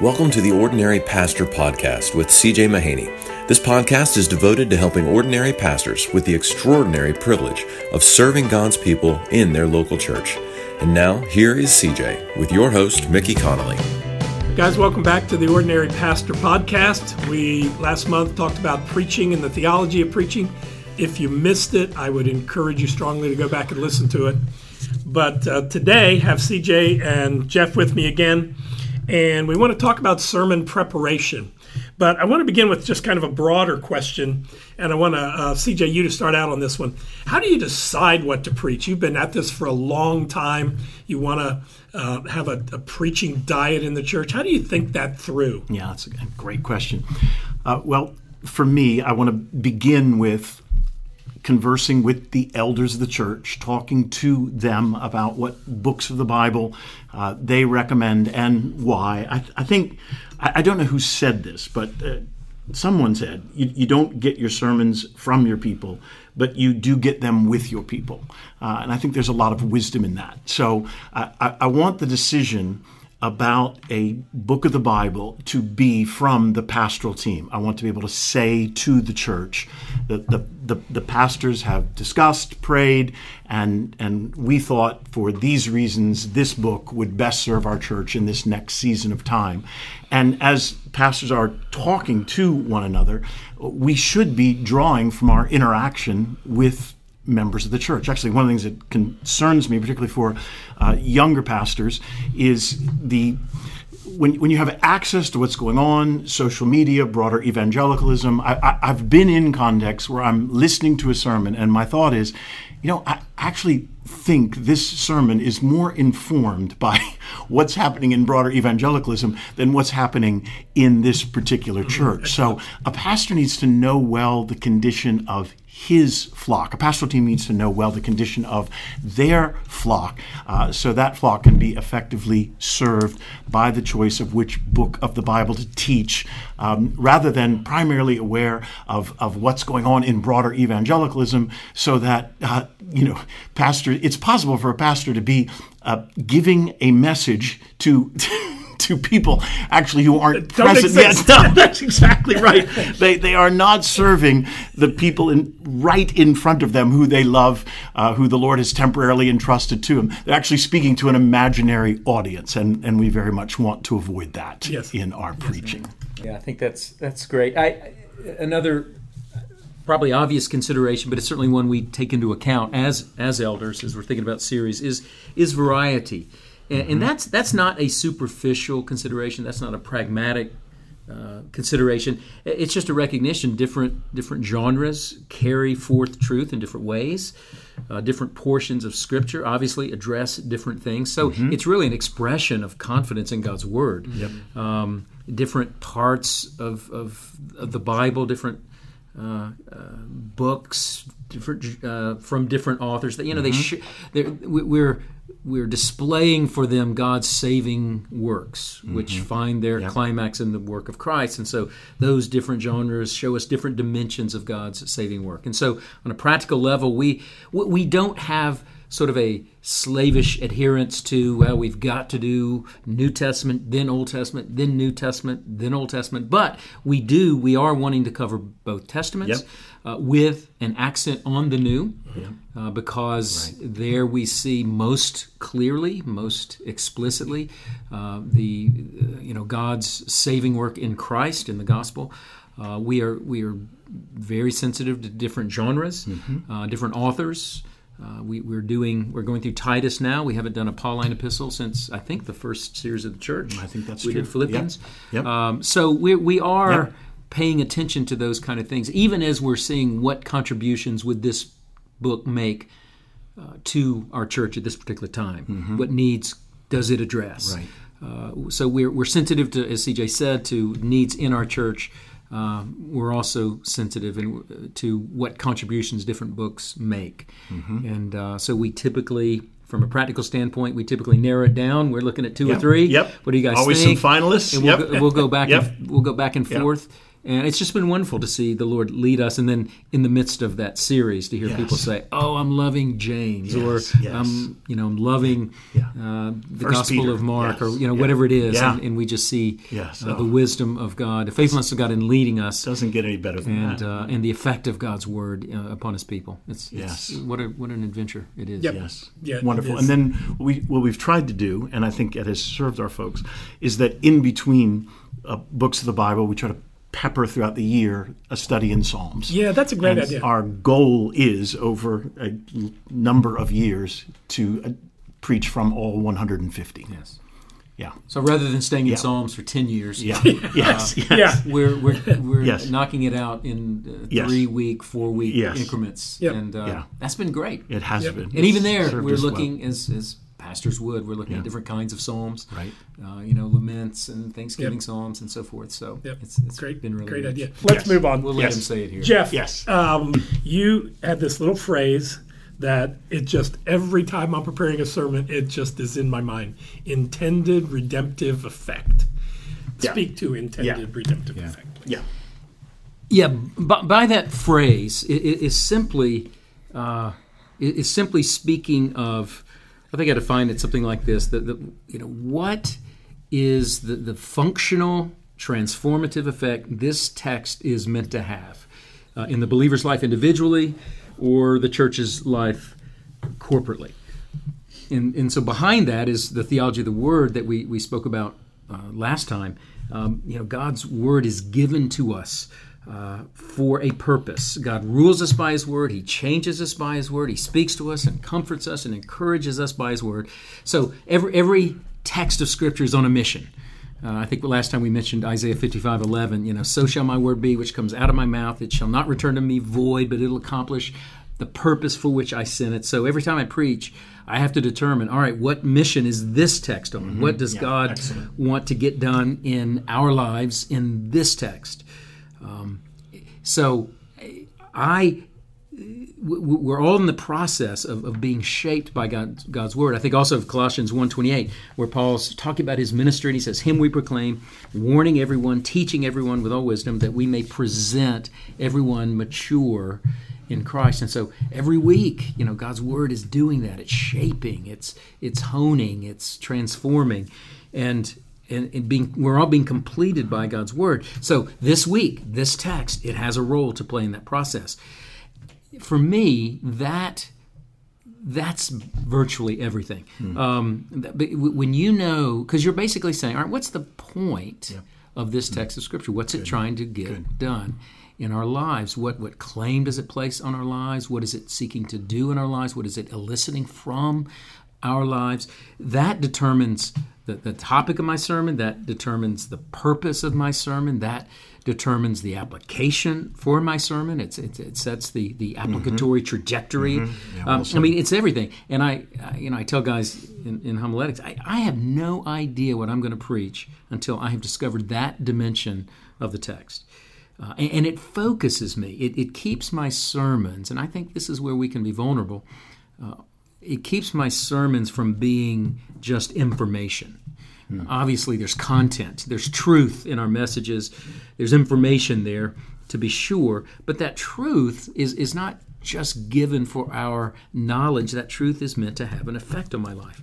Welcome to the Ordinary Pastor Podcast with CJ Mahaney. This podcast is devoted to helping ordinary pastors with the extraordinary privilege of serving God's people in their local church. And now, here is CJ with your host, Mickey Connolly. Guys, welcome back to the Ordinary Pastor Podcast. We last month talked about preaching and the theology of preaching. If you missed it, I would encourage you strongly to go back and listen to it. But uh, today, have CJ and Jeff with me again and we want to talk about sermon preparation. But I want to begin with just kind of a broader question, and I want to, uh, CJ, you to start out on this one. How do you decide what to preach? You've been at this for a long time. You want to uh, have a, a, preaching diet in the church. How do you think that through? Yeah, that's a great question. Uh, well, for me, I want to begin with conversing with the elders of the church, talking to them about what books of the Bible uh, they recommend and why. I, I think, I, I, don't know who said this, but uh, someone said, you, you, don't get your sermons from your people, but you do get them with your people. Uh, and I think there's a lot of wisdom in that. So I, I want the decision about a book of the Bible to be from the pastoral team. I want to be able to say to the church that the, the, the, pastors have discussed, prayed, and, and we thought for these reasons this book would best serve our church in this next season of time. And as pastors are talking to one another, we should be drawing from our interaction with members of the church. Actually, one of the things that concerns me, particularly for uh, younger pastors, is the when, when you have access to what's going on, social media, broader evangelicalism. I, have been in contexts where I'm listening to a sermon, and my thought is, you know, I actually think this sermon is more informed by what's happening in broader evangelicalism than what's happening in this particular church. So a pastor needs to know well the condition of his flock. A pastoral team needs to know well the condition of their flock uh, so that flock can be effectively served by the choice of which book of the Bible to teach um, rather than primarily aware of, of what's going on in broader evangelicalism so that, uh, you know, pastor, it's possible for a pastor to be uh, giving a message to. to people actually who aren't Don't present yet. No, that's exactly right. they, they are not serving the people in, right in front of them who they love, uh, who the Lord has temporarily entrusted to them. They're actually speaking to an imaginary audience, and, and we very much want to avoid that yes. in our yes, preaching. Yeah, I think that's that's great. I, another probably obvious consideration, but it's certainly one we take into account as as elders as we're thinking about series is is variety. And, mm-hmm. and that's that's not a superficial consideration. That's not a pragmatic uh, consideration. It's just a recognition different different genres carry forth truth in different ways. Uh, different portions of Scripture obviously address different things. So mm-hmm. it's really an expression of confidence in God's Word. Yep. Um, different parts of, of, of, the Bible, different uh, uh books, different uh, from different authors. That you know mm-hmm. they sh- we're we're displaying for them God's saving works, which mm-hmm. find their yep. climax in the work of Christ. And so those different genres show us different dimensions of God's saving work. And so on a practical level, we we don't have sort of a slavish adherence to well we've got to do new testament then old testament then new testament then old testament but we do we are wanting to cover both testaments yep uh, with an accent on the new, uh, because right. there we see most clearly, most explicitly, uh, the uh, you know God's saving work in Christ in the gospel. Uh, we are we are very sensitive to different genres, mm-hmm. Uh, different authors. We, are doing we're going through Titus now. We haven't done a Pauline epistle since I think the first series of the church. I think that's we true. did Philippians. Yep. Yep. Um, so we we are. Yep paying attention to those kind of things, even as we're seeing what contributions would this book make uh, to our church at this particular time. Mm-hmm. What needs does it address? Right. Uh, so we're, we're sensitive to, as CJ said, to needs in our church. Uh, we're also sensitive in, to what contributions different books make. Mm-hmm. And uh, so we typically from a practical standpoint, we typically narrow it down. We're looking at two yep. or three. Yep. What do you guys Always think? some finalists. And we'll, yep. go, we'll go back. yep. and, we'll go back and forth. And it's just been wonderful to see the Lord lead us, and then in the midst of that series, to hear Yes. people say, "Oh, I'm loving James," Yes, or yes. "I'm, you know, I'm loving Yeah. uh, the First Gospel Peter. of Mark," Yes. or you know, Yeah. whatever it is, Yeah. and, and we just see Yes. uh, Oh. the wisdom of God, the faithfulness of God in leading us, Doesn't get any better than and that. uh, and the effect of God's word uh, upon His people. It's, Yes. it's what a what an adventure it is. Yep. Yes. Yeah, Wonderful. is. And then we what we've tried to do, and I think it has served our folks, is that in between uh, books of the Bible, we try to pepper throughout the year a study in Psalms. Yeah, that's a great And idea. Our goal is over a number of years to uh, preach from all 150. Yes. Yeah. So rather than staying in Yeah. Psalms for ten years, Yeah. yes. Yes. yeah. we're we're, we're Yes. knocking it out in uh, Yes. three week, four week Yes. increments, Yep. and uh, Yeah. that's been great. It has Yep. been. and even there, Served we're us well. looking as as pastors would. We're looking Yeah. at different kinds of psalms, Right. Uh, you know, laments and Thanksgiving Yep. psalms and so forth. So Yep. it's, it's great, been really great rich. idea. Let's Yes. move on. We'll let him say it here. Jeff, Yes. um, you had this little phrase that it just every time I'm preparing a sermon, it just is in my mind. Intended redemptive effect. Yeah. Speak to intended Yeah. redemptive Yeah. effect. Yeah. Yeah, by, by that phrase, it, it is simply uh, it is simply speaking of. I think I define it something like this: that you know what is the, the functional transformative effect this text is meant to have uh, in the believer's life individually or the church's life corporately. And, and so behind that is the theology of the word that we, we spoke about uh, last time. Um, you know, God's word is given to us uh, for a purpose. God rules us by His word. He changes us by His word. He speaks to us and comforts us and encourages us by His word. So every every text of Scripture is on a mission. Uh, I think last time we mentioned Isaiah 55 11, you know, so shall my word be which comes out of my mouth. It shall not return to me void, but it'll accomplish the purpose for which I sent it. So every time I preach, I have to determine, all right, what mission is this text on? What does God excellent. want to get done in our lives in this text? Um, so I we're all in the process of, of being shaped by God, God's word. I think also of Colossians 1.28, where Paul's talking about his ministry, and he says, Him we proclaim, warning everyone, teaching everyone with all wisdom, that we may present everyone mature in Christ. And so every week, you know, God's word is doing that. It's shaping, it's it's honing, it's transforming. And and, and being we're all being completed by God's word. So this week, this text, it has a role to play in that process for me, that that's virtually everything. Um, that- but when you know, because you're basically saying, all right, what's the point of this text of Scripture? What's it trying to get done in our lives? What what claim does it place on our lives? What is it seeking to do in our lives? What is it eliciting from our lives? That determines the, the topic of my sermon. That determines the purpose of my sermon. That determines the application for my sermon. It's, it's it sets the the applicatory trajectory. um, I mean, it's everything. And I, I you know I tell guys in, in homiletics, I, I have no idea what I'm going to preach until I have discovered that dimension of the text. Uh, and, and it focuses me. It, it keeps my sermons, and I think this is where we can be vulnerable. Uh, it keeps my sermons from being just information. Hmm. Obviously, there's content, there's truth in our messages, there's information there to be sure, but that truth is, is not just given for our knowledge. That truth is meant to have an effect on my life.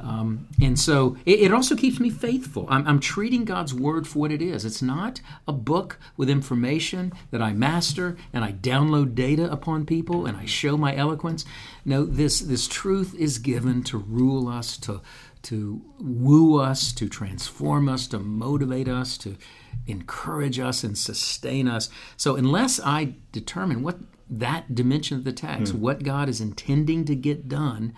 Um, and so it, it also keeps me faithful. I'm, I'm treating God's word for what it is. It's not a book with information that I master and I download data upon people and I show my eloquence. No, this, this truth is given to rule us, to to woo us, to transform us, to motivate us, to encourage us and sustain us. So, unless I determine what that dimension of the text, hmm. what God is intending to get done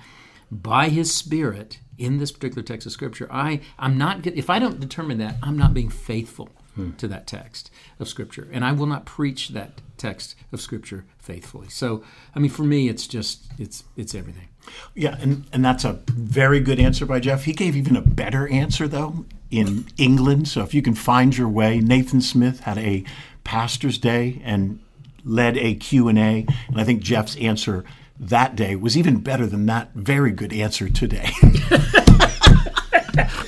by His Spirit in this particular text of Scripture, I, I'm not. If I don't determine that, I'm not being faithful hmm. to that text of Scripture, and I will not preach that text of Scripture faithfully. So, I mean, for me, it's just it's it's everything. Yeah, and, and that's a very good answer by Jeff. He gave even a better answer, though, in England. So if you can find your way, Nathan Smith had a pastor's day and led a Q&A. And I think Jeff's answer that day was even better than that very good answer today.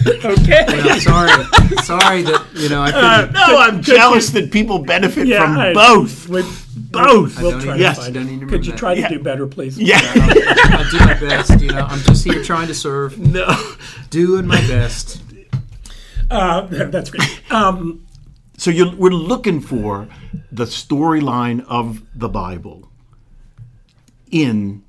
okay. I'm sorry, sorry that you know I couldn't. No, I'm jealous that people benefit from I- both. we- Both. We'll try even- to Yes. find I don't it. Could you remember try to that. do better, please? Yeah. I'll do my best. You know, I'm just here trying to serve, No. doing my best. Uh, that's great. Um, So you're, we're looking for the storyline of the Bible in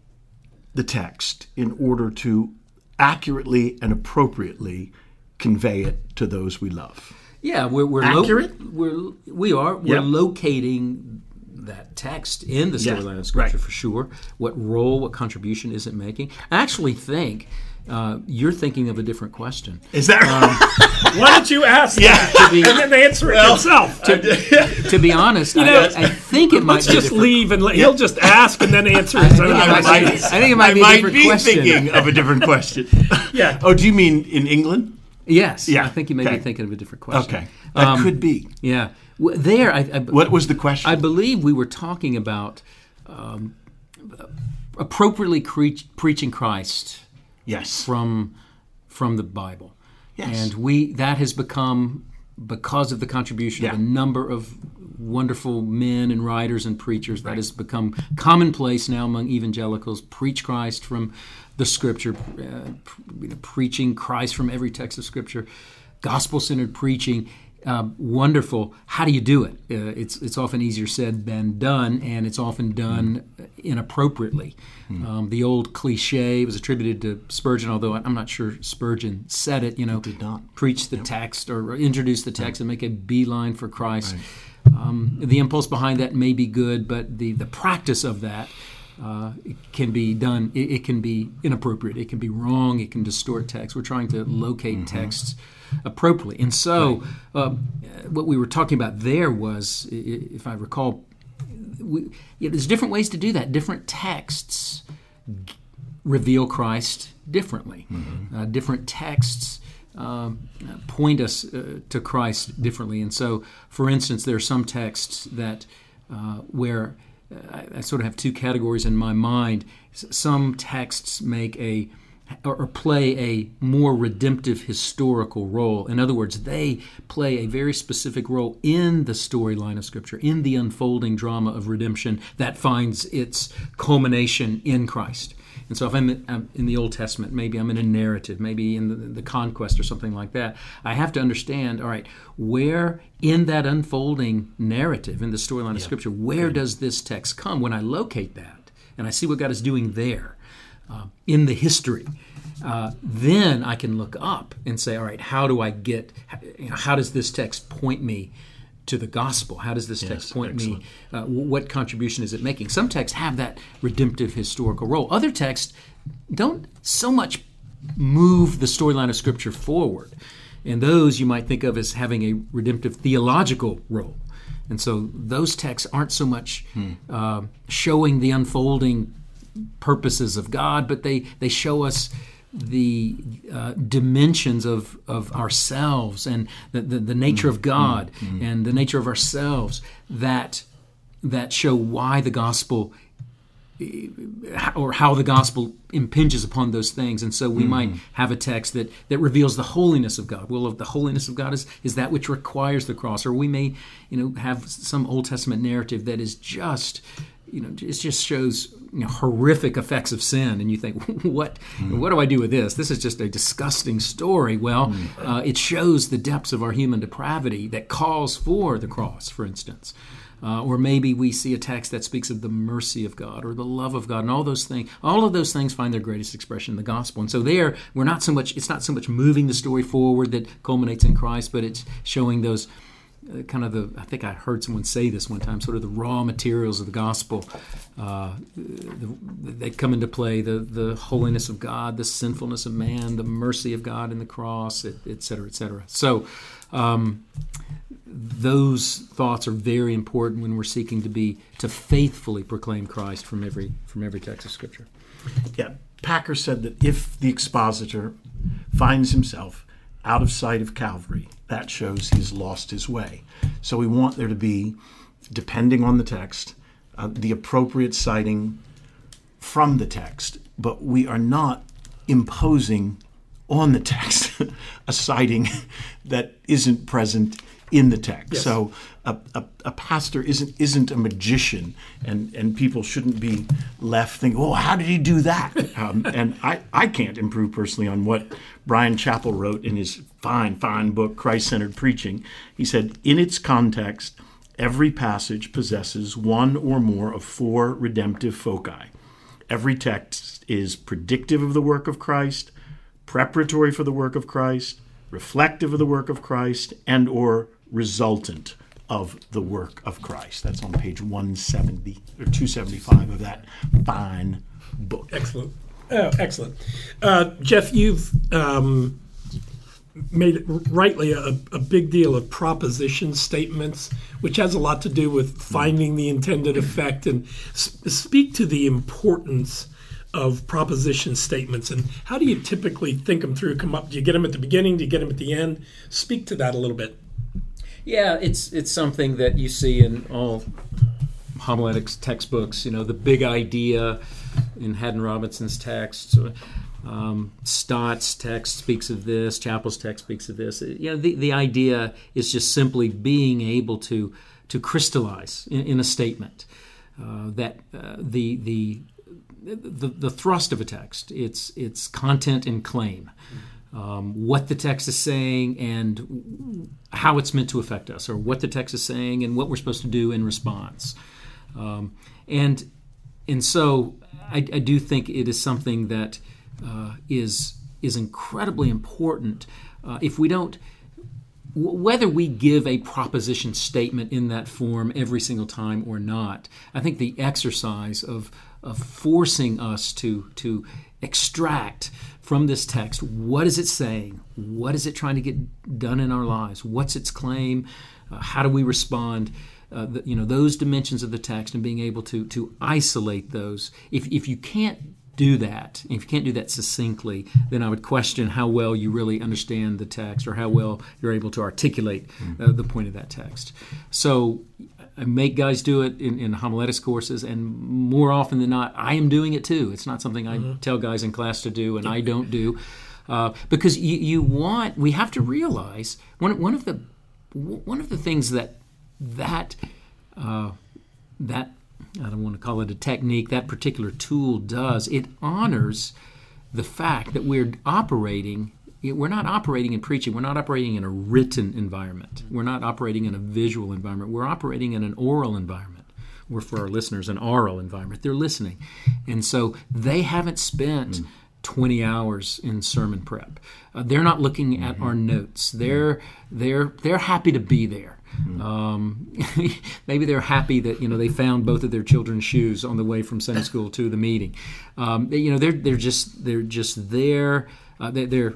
the text in order to accurately and appropriately convey it to those we love. Yeah, we're we're lo- Accurate? we're we are we're Yep. locating that text in the Yeah, storyline of Scripture right. for sure. What role, what contribution is it making? I actually think uh, you're thinking of a different question. Is that right? why don't you ask Yeah. that? be- and then answer it yourself. to be honest, know, I, I think it might Let's just different. leave and let, he'll just ask and then answer his own I think it might be- I think it might I be a might different be question. thinking of a different question. Yeah. Oh, do you mean in England? Yes, Yeah, I think you may okay. be thinking of a different question. Okay. That Um, could be. Yeah, W- there. I, I, What was the question? I believe we were talking about um, appropriately cre- preaching Christ yes. from from the Bible, Yes. and we that has become because of the contribution of a number of wonderful men and writers and preachers that has become commonplace now among evangelicals. Preach Christ from the Scripture, uh, pr- you know, preaching Christ from every text of Scripture, gospel-centered preaching. Um, wonderful. How do you do it? Uh, it's it's often easier said than done, and it's often done inappropriately. Um, the old cliche was attributed to Spurgeon, although I'm not sure Spurgeon said it. You know, did not. preach the text or introduce the text and make a beeline for Christ. Um, the impulse behind that may be good, but the, the practice of that uh, can be done, it, it can be inappropriate, it can be wrong, it can distort text. We're trying to locate texts appropriately. And so, uh, what we were talking about there was, if I recall, we, yeah, there's different ways to do that. Different texts reveal Christ differently. Uh, different texts um, point us uh, to Christ differently. And so, for instance, there are some texts that uh, where uh, I, I sort of have two categories in my mind. S- Some texts make a or, or play a more redemptive historical role. In other words, they play a very specific role in the storyline of Scripture, in the unfolding drama of redemption that finds its culmination in Christ. And so, if I'm in, the Old Testament, maybe I'm in a narrative, maybe in the, the conquest or something like that, I have to understand all right, where in that unfolding narrative, in the storyline of Scripture, where does this text come? When I locate that and I see what God is doing there, uh, in the history, uh, then I can look up and say, all right, how do I get, you know, how does this text point me to the gospel? How does this text point me? Uh, what contribution is it making? Some texts have that redemptive historical role. Other texts don't so much move the storyline of Scripture forward. And those you might think of as having a redemptive theological role. And so those texts aren't so much uh, showing the unfolding purposes of God, but they, they show us the uh, dimensions of, of ourselves and the, the, the nature of mm-hmm. God mm-hmm. Mm-hmm. and the nature of ourselves that that show why the gospel or how the gospel impinges upon those things. And so we might have a text that, that reveals the holiness of God. Well, the holiness of God is, is that which requires the cross, or we may, you know, have some Old Testament narrative that is just, you know, it just shows you know, horrific effects of sin, and you think, what, what do I do with this? This is just a disgusting story. Well, uh, it shows the depths of our human depravity that calls for the cross, for instance. Uh, or maybe we see a text that speaks of the mercy of God or the love of God, and all those things. All of those things find their greatest expression in the gospel. And so there, we're not so much. It's not so much moving the story forward that culminates in Christ, but it's showing those kind of the. I think I heard someone say this one time. Sort of the raw materials of the gospel. Uh, the, they come into play: the the holiness of God, the sinfulness of man, the mercy of God in the cross, et, et cetera, et cetera. So. Um, those thoughts are very important when we're seeking to be to faithfully proclaim Christ from every from every text of Scripture. Yeah, Packer said that if the expositor finds himself out of sight of Calvary, that shows he's lost his way. So we want there to be, depending on the text, uh, the appropriate sighting from the text, but we are not imposing on the text a sighting that isn't present in the text. Yes. So a, a, a, pastor isn't isn't a magician, and, and people shouldn't be left thinking, "Oh, how did he do that?" Um, and I, I can't improve personally on what Bryan Chapell wrote in his fine fine book Christ Centered Preaching. He said, in its context, every passage possesses one or more of four redemptive foci. Every text is predictive of the work of Christ, preparatory for the work of Christ, reflective of the work of Christ, and or resultant of the work of Christ. That's on page 170 or 275 of that fine book. Excellent. Oh, excellent. Uh, Jeff, you've um, made rightly a, a, big deal of proposition statements, which has a lot to do with finding the intended effect and speak to the importance of proposition statements. And how do you typically think them through? Come up do you get them at the beginning? Do you get them at the end? Speak to that a little bit. Yeah it's it's something that you see in all homiletics textbooks you know the big idea in haddon robinson's text um, Stott's text speaks of this. Chapell's text speaks of this. You know, the, the idea is just simply being able to to crystallize in, in a statement uh, that uh, the the the, the thrust of a text, its its content and claim, um, what the text is saying and how it's meant to affect us, or what the text is saying and what we're supposed to do in response. Um, and and so I, I, do think it is something that uh, is is incredibly important. Uh, if we don't whether we give a proposition statement in that form every single time or not, I think the exercise of of forcing us to to extract from this text what is it saying what is it trying to get done in our lives what's its claim uh, how do we respond uh, the, you know those dimensions of the text and being able to to isolate those if, if you can't do that if you can't do that succinctly then i would question how well you really understand the text or how well you're able to articulate uh, the point of that text so I make guys do it in, in homiletics courses, and more often than not, I am doing it too. It's not something I mm-hmm. tell guys in class to do, and I don't do, uh, because you, you want. We have to realize one one of the one of the things that that uh, that I don't want to call it a technique. That particular tool does it honors the fact that we're operating we're not operating in preaching. We're not operating in a written environment. We're not operating in a visual environment. We're operating in an oral environment. We're for our listeners an oral environment. They're listening, and so they haven't spent. Mm. 20 hours in sermon prep. Uh, they're not looking at mm-hmm. our notes. They're they're they're happy to be there. Mm-hmm. Um, maybe they're happy that you know they found both of their children's shoes on the way from Sunday school to the meeting. Um, you know they're they're just they're just there. Uh, they, they're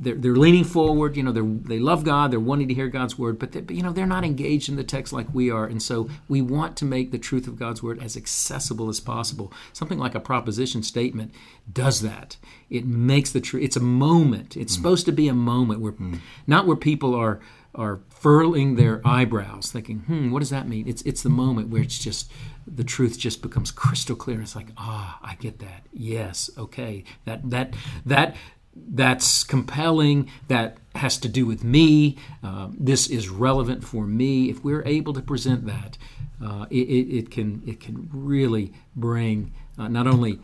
they're, they're leaning forward. You know, they they love God. They're wanting to hear God's word, but, they, but you know they're not engaged in the text like we are. And so we want to make the truth of God's word as accessible as possible. Something like a proposition statement does that. It makes the truth. It's a moment. It's mm. supposed to be a moment where mm. not where people are are furling their eyebrows, thinking, "Hmm, what does that mean?" It's it's the moment where it's just the truth just becomes crystal clear. It's like, ah, I get that. Yes, okay. That that that that's compelling, that has to do with me, uh, this is relevant for me. If we're able to present that, uh, it, it, can, it can really bring uh, not only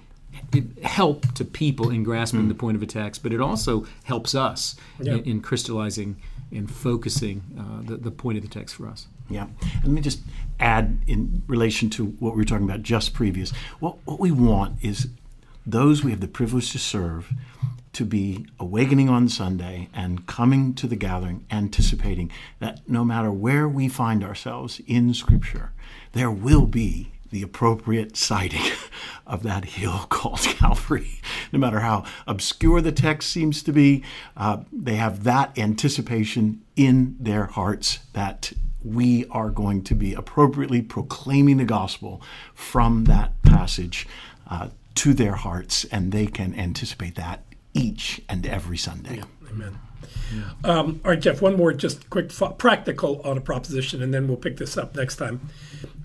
help to people in grasping mm. the point of attacks, but it also helps us in, in, crystallizing and focusing uh, the, the point of the text for us. Yeah. Let me just add in relation to what we were talking about just previous. What, what we want is those we have the privilege to serve to be awakening on Sunday and coming to the gathering, anticipating that no matter where we find ourselves in Scripture, there will be the appropriate sighting of that hill called Calvary. No matter how obscure the text seems to be, uh, they have that anticipation in their hearts that we are going to be appropriately proclaiming the gospel from that passage uh, to their hearts, and they can anticipate that each and every Sunday. Yeah, amen. Yeah. Um, all right, Jeff, one more just quick practical on a proposition, and then we'll pick this up next time.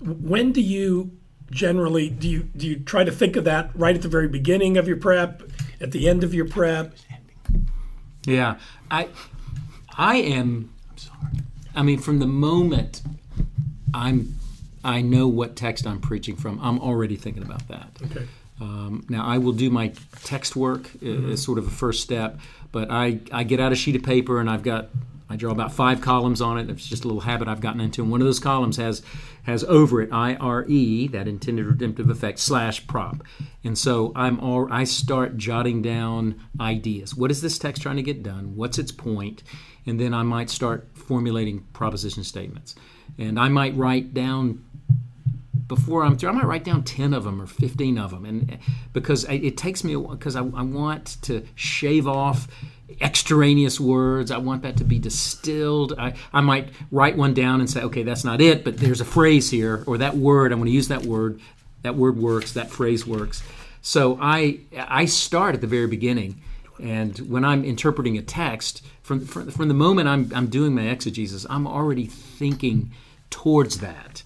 When do you generally do you do you try to think of that right at the very beginning of your prep, at the end of your prep? Yeah, I, i am. I am. Sorry. I mean, from the moment I'm, I know what text I'm preaching from. I'm already thinking about that. Okay. Um, now I will do my text work mm-hmm. as sort of a first step, but I, I get out a sheet of paper and I've got I draw about five columns on it. It's just a little habit I've gotten into. And one of those columns has has over it IRE, that intended redemptive effect, slash prop. And so I'm all I start jotting down ideas. What is this text trying to get done? What's its point? And then I might start formulating proposition statements. And I might write down before I'm through, I might write down 10 of them or 15 of them. And because it takes me, because I, I want to shave off extraneous words. I want that to be distilled. I, I might write one down and say, okay, that's not it, but there's a phrase here, or that word, I'm going to use that word. That word works, that phrase works. So I, I start at the very beginning. And when I'm interpreting a text, from, from, from the moment I'm, I'm doing my exegesis, I'm already thinking towards that.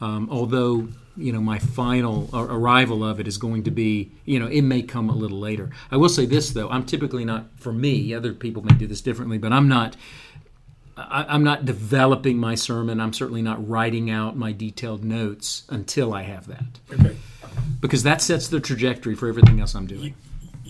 Um, although you know my final arrival of it is going to be you know it may come a little later. I will say this though. I'm typically not for me other people may do this differently but i'm not I, am not developing my sermon. I'm certainly not writing out my detailed notes until i have that. Okay. because that sets the trajectory for everything else i'm doing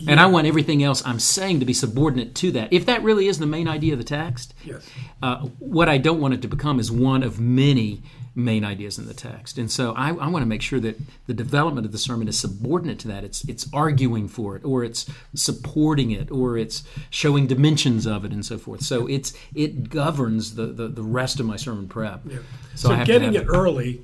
yeah. and i want everything else i'm saying to be subordinate to that if that really is the main idea of the text yes. uh, what i don't want it to become is one of many main ideas in the text. And so I, I, want to make sure that the development of the sermon is subordinate to that. It's it's arguing for it, or it's supporting it, or it's showing dimensions of it, and so forth. So it's it governs the the, the rest of my sermon prep. Yeah. So, so getting it early.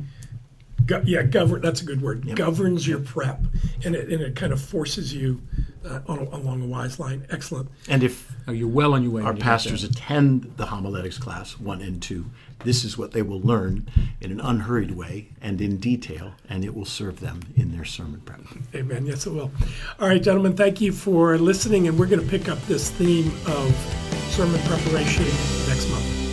Go, yeah, govern. That's a good word. Yep. Governs your prep, and it and it kind of forces you uh, on along a wise line. Excellent. And if oh, you're well on your way, our pastors attend the homiletics class one and two, this is what they will learn in an unhurried way and in detail, and it will serve them in their sermon prep. Amen. Yes, it will. All right, gentlemen, thank you for listening, and we're going to pick up this theme of sermon preparation next month.